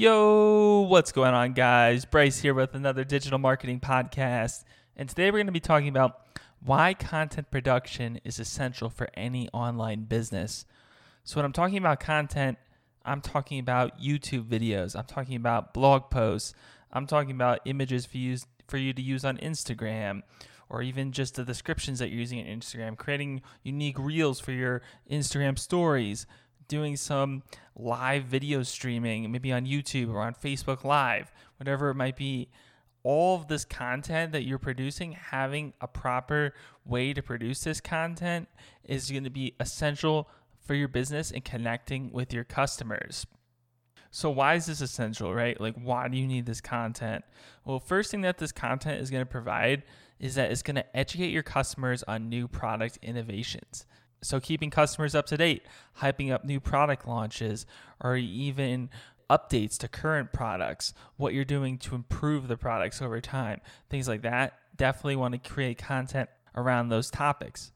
Yo, what's going on, guys? Bryce here with another digital marketing podcast. And today we're going to be talking about why content production is essential for any online business. So, when I'm talking about content, I'm talking about YouTube videos, I'm talking about blog posts, I'm talking about images for you, for you to use on Instagram, or even just the descriptions that you're using on Instagram, creating unique reels for your Instagram stories doing some live video streaming, maybe on YouTube or on Facebook Live, whatever it might be. All of this content that you're producing, having a proper way to produce this content is going to be essential for your business and connecting with your customers. So, why is this essential, right? Like, why do you need this content? Well, first thing that this content is going to provide is that it's going to educate your customers on new product innovations. So, keeping customers up to date, hyping up new product launches, or even updates to current products, what you're doing to improve the products over time, things like that. Definitely want to create content around those topics.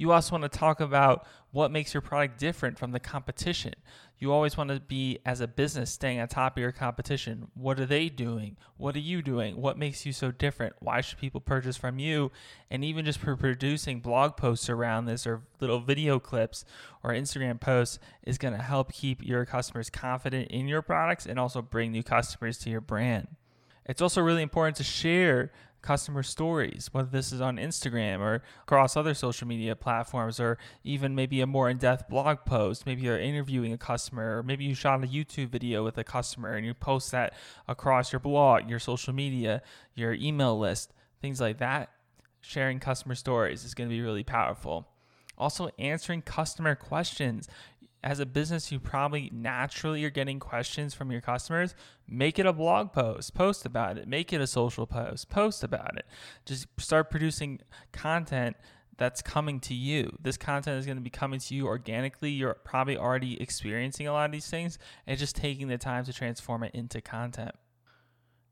You also want to talk about what makes your product different from the competition. You always want to be, as a business, staying on top of your competition. What are they doing? What are you doing? What makes you so different? Why should people purchase from you? And even just producing blog posts around this or little video clips or Instagram posts is going to help keep your customers confident in your products and also bring new customers to your brand. It's also really important to share customer stories, whether this is on Instagram or across other social media platforms, or even maybe a more in depth blog post. Maybe you're interviewing a customer, or maybe you shot a YouTube video with a customer and you post that across your blog, your social media, your email list, things like that. Sharing customer stories is going to be really powerful. Also, answering customer questions as a business, you probably naturally are getting questions from your customers. Make it a blog post, post about it. Make it a social post, post about it. Just start producing content that's coming to you. This content is going to be coming to you organically. You're probably already experiencing a lot of these things and just taking the time to transform it into content.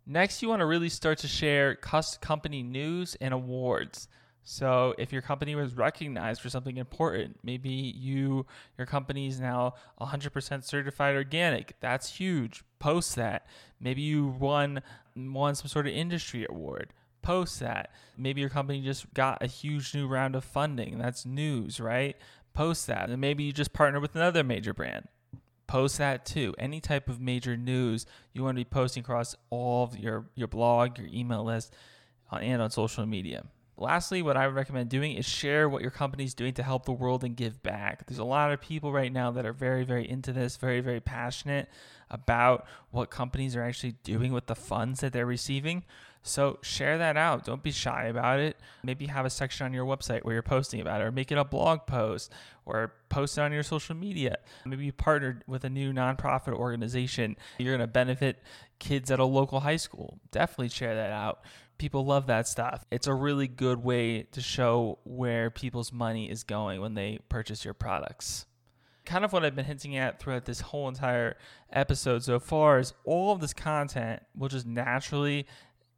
Next, you want to really start to share company news and awards. So if your company was recognized for something important, maybe you your company is now 100% certified organic. That's huge. Post that. Maybe you won won some sort of industry award. Post that. Maybe your company just got a huge new round of funding. That's news, right? Post that. And maybe you just partnered with another major brand. Post that too. Any type of major news you want to be posting across all of your your blog, your email list, and on social media. Lastly, what I would recommend doing is share what your company is doing to help the world and give back. There's a lot of people right now that are very, very into this, very, very passionate about what companies are actually doing with the funds that they're receiving. So share that out. Don't be shy about it. Maybe have a section on your website where you're posting about it, or make it a blog post, or post it on your social media. Maybe you partnered with a new nonprofit organization. You're going to benefit kids at a local high school. Definitely share that out people love that stuff. It's a really good way to show where people's money is going when they purchase your products. Kind of what I've been hinting at throughout this whole entire episode so far is all of this content will just naturally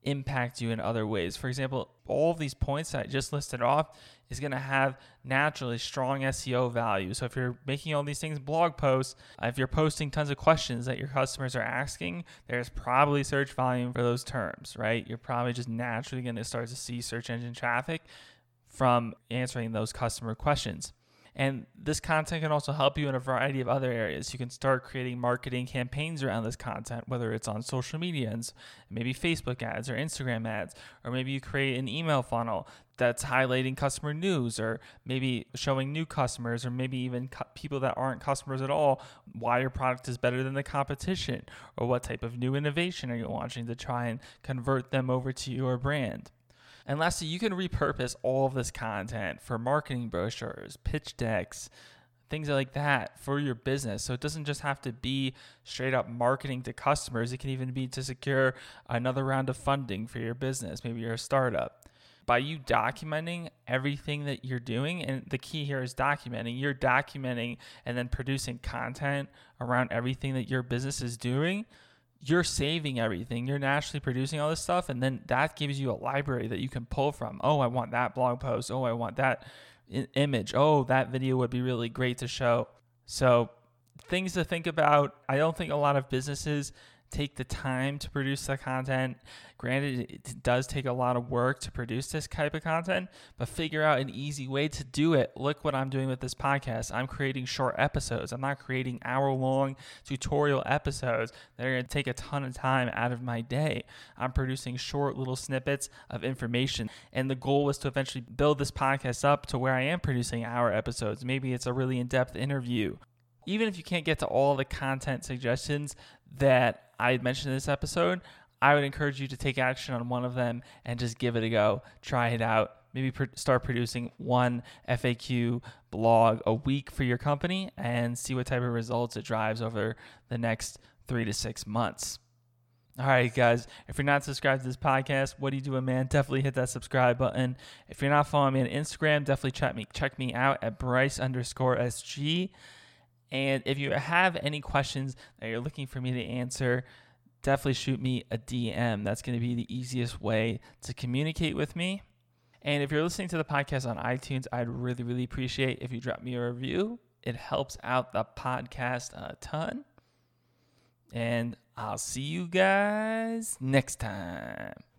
impact you in other ways. For example, all of these points that I just listed off is going to have naturally strong SEO value. So if you're making all these things blog posts, uh, if you're posting tons of questions that your customers are asking, there's probably search volume for those terms, right? You're probably just naturally going to start to see search engine traffic from answering those customer questions. And this content can also help you in a variety of other areas. You can start creating marketing campaigns around this content, whether it's on social media maybe Facebook ads or Instagram ads, or maybe you create an email funnel that's highlighting customer news or maybe showing new customers or maybe even cu- people that aren't customers at all why your product is better than the competition or what type of new innovation are you launching to try and convert them over to your brand. And lastly, you can repurpose all of this content for marketing brochures, pitch decks, things like that for your business. So it doesn't just have to be straight up marketing to customers, it can even be to secure another round of funding for your business. Maybe you're a startup. By you documenting everything that you're doing, and the key here is documenting, you're documenting and then producing content around everything that your business is doing you're saving everything. You're naturally producing all this stuff, and then that gives you a library that you can pull from. Oh, I want that blog post. Oh, I want that image. Oh, that video would be really great to show. So things to think about. I don't think a lot of businesses take the time to produce the content. Granted, it does take a lot of work to produce this type of content, but figure out an easy way to do it. Look what I'm doing with this podcast. I'm creating short episodes. I'm not creating hour long tutorial episodes that are going to take a ton of time out of my day. I'm producing short little snippets of information. And the goal was to eventually build this podcast up to where I am producing hour episodes. Maybe it's a really in depth interview even if you can't get to all the content suggestions that I mentioned in this episode, I would encourage you to take action on one of them and just give it a go. Try it out. Maybe pr- start producing one FAQ blog a week for your company and see what type of results it drives over the next three to six months. All right, guys. If you're not subscribed to this podcast, what are you doing, man? Definitely hit that subscribe button. If you're not following me on Instagram, definitely check me check me out at Bryce underscore SG. And if you have any questions that you're looking for me to answer, definitely shoot me a DM. That's going to be the easiest way to communicate with me. And if you're listening to the podcast on iTunes, I'd really, really appreciate if you drop me a review. It helps out the podcast a ton. And I'll see you guys next time.